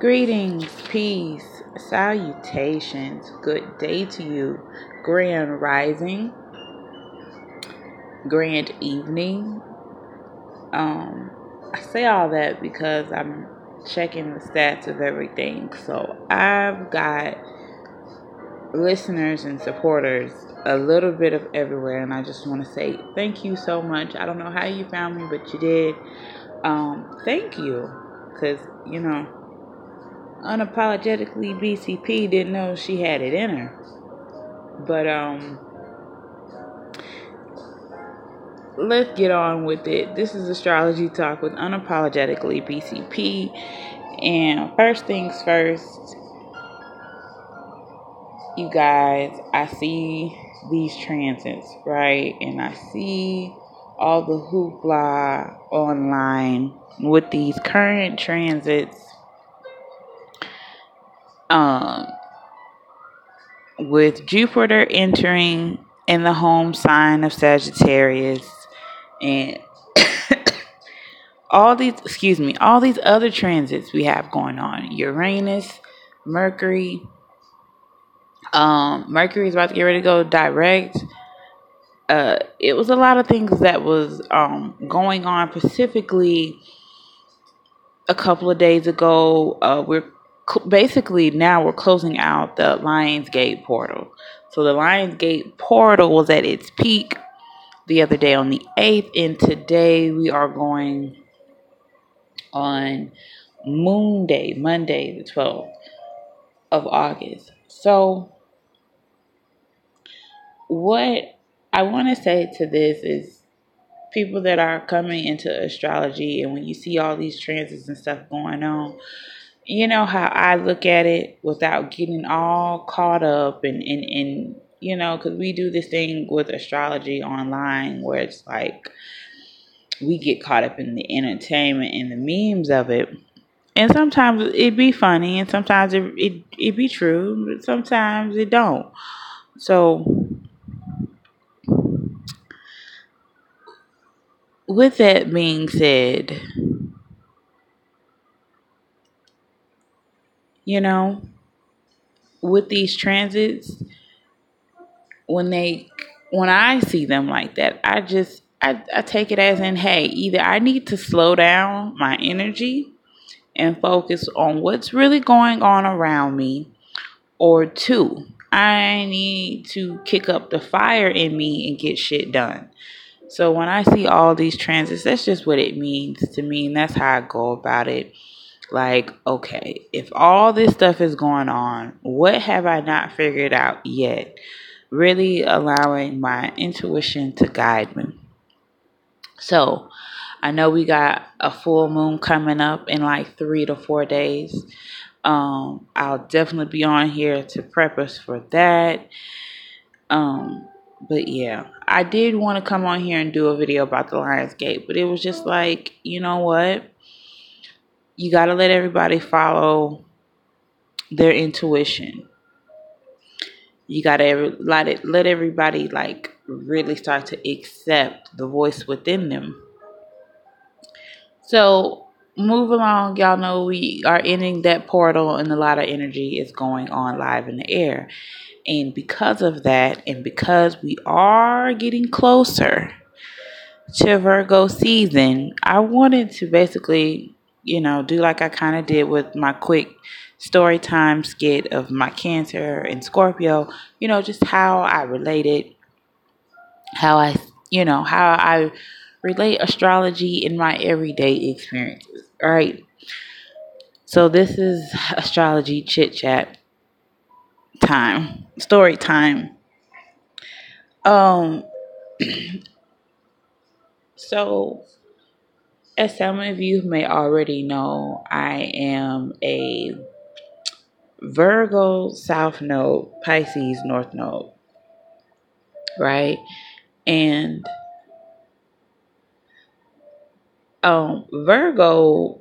Greetings, peace, salutations, good day to you, grand rising, grand evening. Um, I say all that because I'm checking the stats of everything. So I've got listeners and supporters a little bit of everywhere, and I just want to say thank you so much. I don't know how you found me, but you did. Um, thank you, because you know, unapologetically BCP didn't know she had it in her, but um. Let's get on with it. This is Astrology Talk with Unapologetically BCP. And first things first, you guys, I see these transits, right? And I see all the hoopla online with these current transits. Um, with Jupiter entering in the home sign of Sagittarius and all these excuse me all these other transits we have going on. Uranus mercury um mercury is about to get ready to go direct. Uh it was a lot of things that was um going on specifically a couple of days ago. Uh we're basically now we're closing out the lionsgate portal so the lionsgate portal was at its peak the other day on the 8th, and today we are going on Moon Day, Monday, the 12th of August. So, what I want to say to this is people that are coming into astrology, and when you see all these transits and stuff going on, you know how I look at it without getting all caught up and, and, and you know, because we do this thing with astrology online where it's like we get caught up in the entertainment and the memes of it. And sometimes it be funny and sometimes it, it, it be true, but sometimes it don't. So, with that being said, you know, with these transits, when they when I see them like that, I just I, I take it as in, hey, either I need to slow down my energy and focus on what's really going on around me, or two, I need to kick up the fire in me and get shit done. So when I see all these transits, that's just what it means to me, and that's how I go about it. Like, okay, if all this stuff is going on, what have I not figured out yet? really allowing my intuition to guide me. So, I know we got a full moon coming up in like three to four days. Um, I'll definitely be on here to prep us for that. Um, but yeah, I did want to come on here and do a video about the Lions Gate, but it was just like, you know what? You got to let everybody follow their intuition. You gotta let it let everybody like really start to accept the voice within them. So move along. Y'all know we are ending that portal and a lot of energy is going on live in the air. And because of that and because we are getting closer to virgo season i wanted to basically you know do like i kind of did with my quick story time skit of my Cancer and Scorpio, you know, just how I related, how I, you know, how I relate astrology in my everyday experiences. All right. So this is astrology chit chat time, story time. Um, so as some of you may already know, I am a Virgo South Node, Pisces North Node, right? And um, Virgo,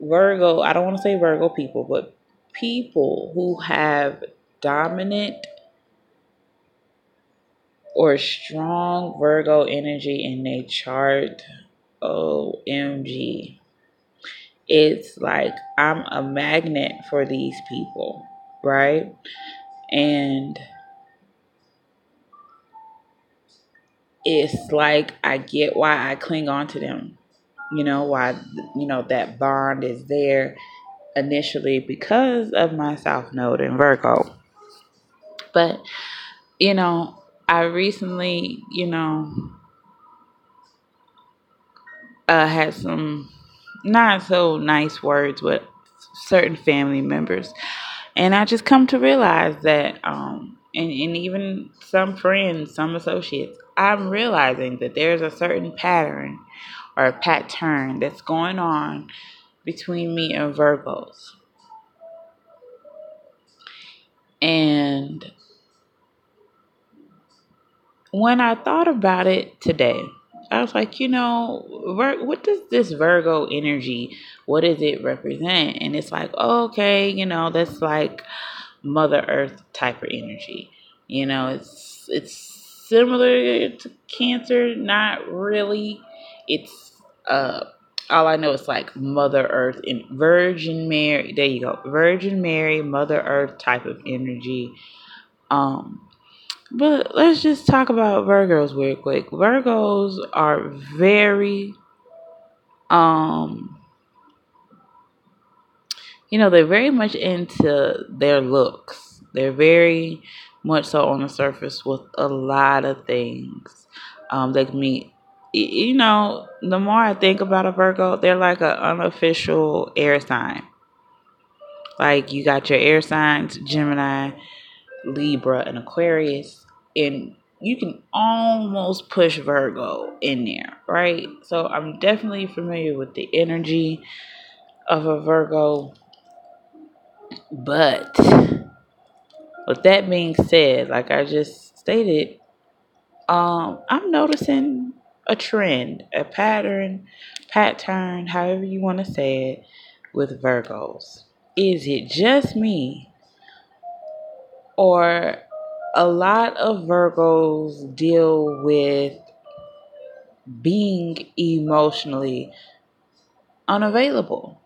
Virgo, I don't want to say Virgo people, but people who have dominant or strong Virgo energy in their chart, OMG it's like I'm a magnet for these people, right? And it's like I get why I cling on to them. You know, why, you know, that bond is there initially because of my South Node in Virgo. But, you know, I recently, you know, uh, had some not so nice words with certain family members. And I just come to realize that, um, and, and even some friends, some associates, I'm realizing that there's a certain pattern or a pattern that's going on between me and Virgos. And when I thought about it today, I was like, you know, Vir- what does this Virgo energy, what does it represent? And it's like, okay, you know, that's like Mother Earth type of energy. You know, it's it's similar to Cancer, not really. It's uh all I know is like Mother Earth and Virgin Mary. There you go, Virgin Mary, Mother Earth type of energy. Um, but let's just talk about Virgos real quick. Virgos are very um you know, they're very much into their looks. They're very much so on the surface with a lot of things. Um they meet you know, the more I think about a Virgo, they're like an unofficial air sign. Like you got your air signs, Gemini, Libra, and Aquarius, and you can almost push Virgo in there, right? So I'm definitely familiar with the energy of a Virgo. But with that being said, like I just stated, um, I'm noticing a trend, a pattern, pattern, however you want to say it, with Virgos. Is it just me? Or a lot of Virgos deal with being emotionally unavailable.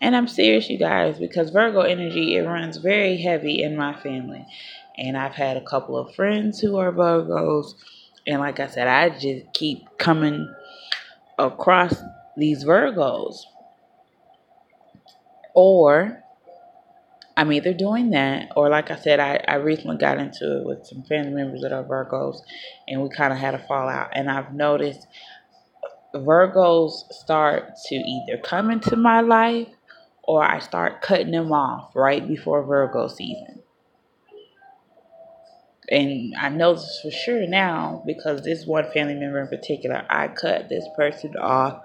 And I'm serious, you guys, because Virgo energy, it runs very heavy in my family. And I've had a couple of friends who are Virgos. And like I said, I just keep coming across these Virgos. Or I'm either doing that, or like I said, I, I recently got into it with some family members that are Virgos, and we kind of had a fallout. And I've noticed Virgos start to either come into my life or I start cutting them off right before Virgo season. And I know this for sure now because this one family member in particular, I cut this person off.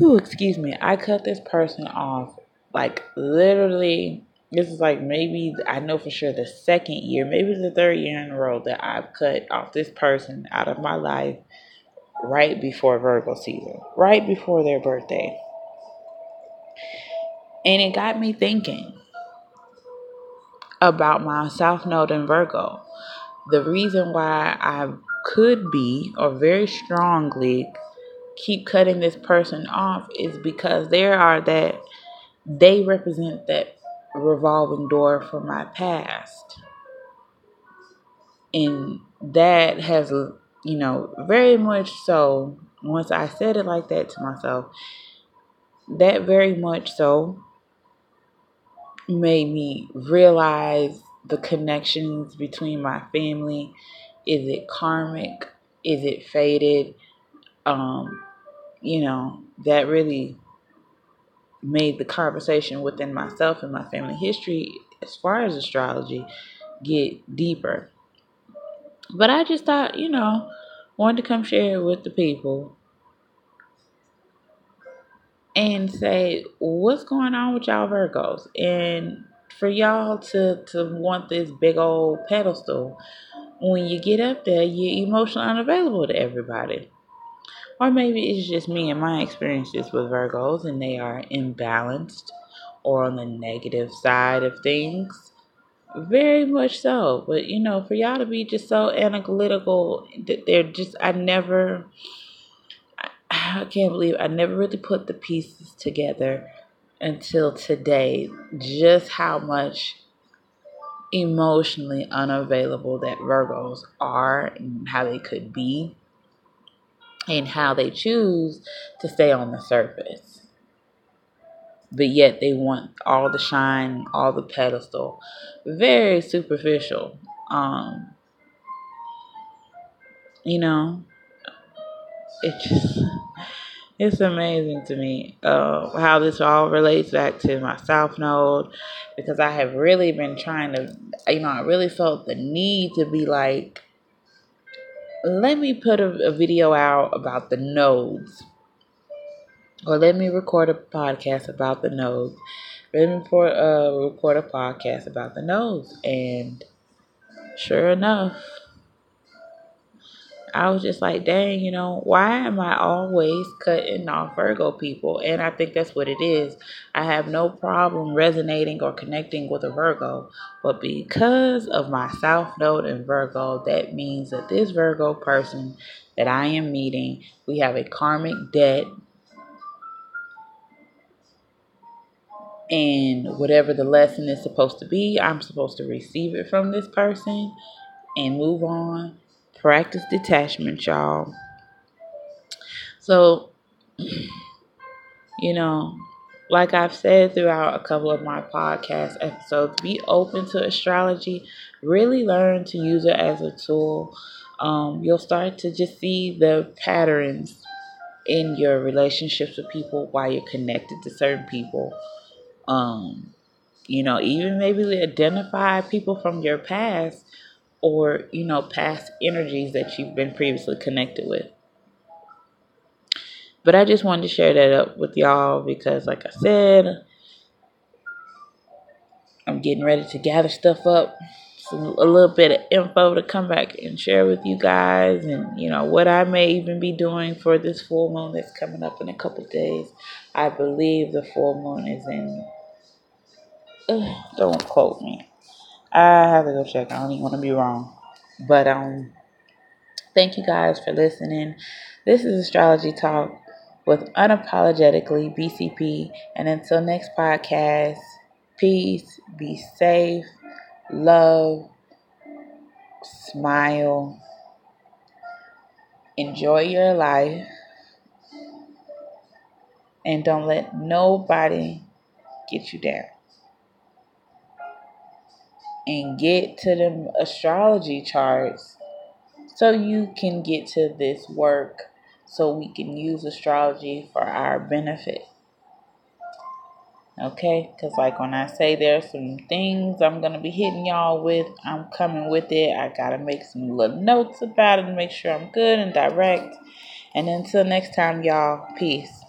Ooh, excuse me. I cut this person off like literally. This is like maybe I know for sure the second year, maybe the third year in a row that I've cut off this person out of my life right before Virgo season, right before their birthday. And it got me thinking about my South Node in Virgo. The reason why I could be, or very strongly, keep cutting this person off is because there are that they represent that revolving door from my past. And that has, you know, very much so, once I said it like that to myself, that very much so made me realize the connections between my family. Is it karmic? Is it fated? Um, you know, that really made the conversation within myself and my family history as far as astrology get deeper. But I just thought, you know, wanted to come share it with the people and say what's going on with y'all Virgos and for y'all to to want this big old pedestal when you get up there you're emotionally unavailable to everybody or maybe it's just me and my experiences with Virgos and they are imbalanced or on the negative side of things. Very much so. But you know for y'all to be just so analytical that they're just I never I can't believe I never really put the pieces together until today just how much emotionally unavailable that Virgos are and how they could be and how they choose to stay on the surface. But yet they want all the shine, all the pedestal. Very superficial. Um, you know, it just it's amazing to me uh, how this all relates back to my South Node because I have really been trying to, you know, I really felt the need to be like, let me put a, a video out about the nodes, or let me record a podcast about the nodes. Let me record, uh, record a podcast about the nodes, and sure enough I was just like, dang, you know, why am I always cutting off Virgo people? And I think that's what it is. I have no problem resonating or connecting with a Virgo, but because of my South Node in Virgo, that means that this Virgo person that I am meeting, we have a karmic debt. And whatever the lesson is supposed to be, I'm supposed to receive it from this person and move on Practice detachment, y'all. So, you know, like I've said throughout a couple of my podcast episodes, be open to astrology. Really learn to use it as a tool. Um, you'll start to just see the patterns in your relationships with people while you're connected to certain people. Um, you know, even maybe identify people from your past or, you know, past energies that you've been previously connected with. But I just wanted to share that up with y'all because, like I said, I'm getting ready to gather stuff up, a little bit of info to come back and share with you guys, and you know what I may even be doing for this full moon that's coming up in a couple days. I believe the full moon is in. Don't quote me. I have to go check. I don't even want to be wrong. But um thank you guys for listening. This is Astrology Talk with Unapologetically BCP. And until next podcast, peace, be safe, love, smile, enjoy your life, and don't let nobody get you down and get to the astrology charts so you can get to this work so we can use astrology for our benefit. Okay, because like when I say there's some things I'm gonna be hitting y'all with, I'm coming with it. I gotta make some little notes about it and make sure I'm good and direct. And until next time, y'all, peace.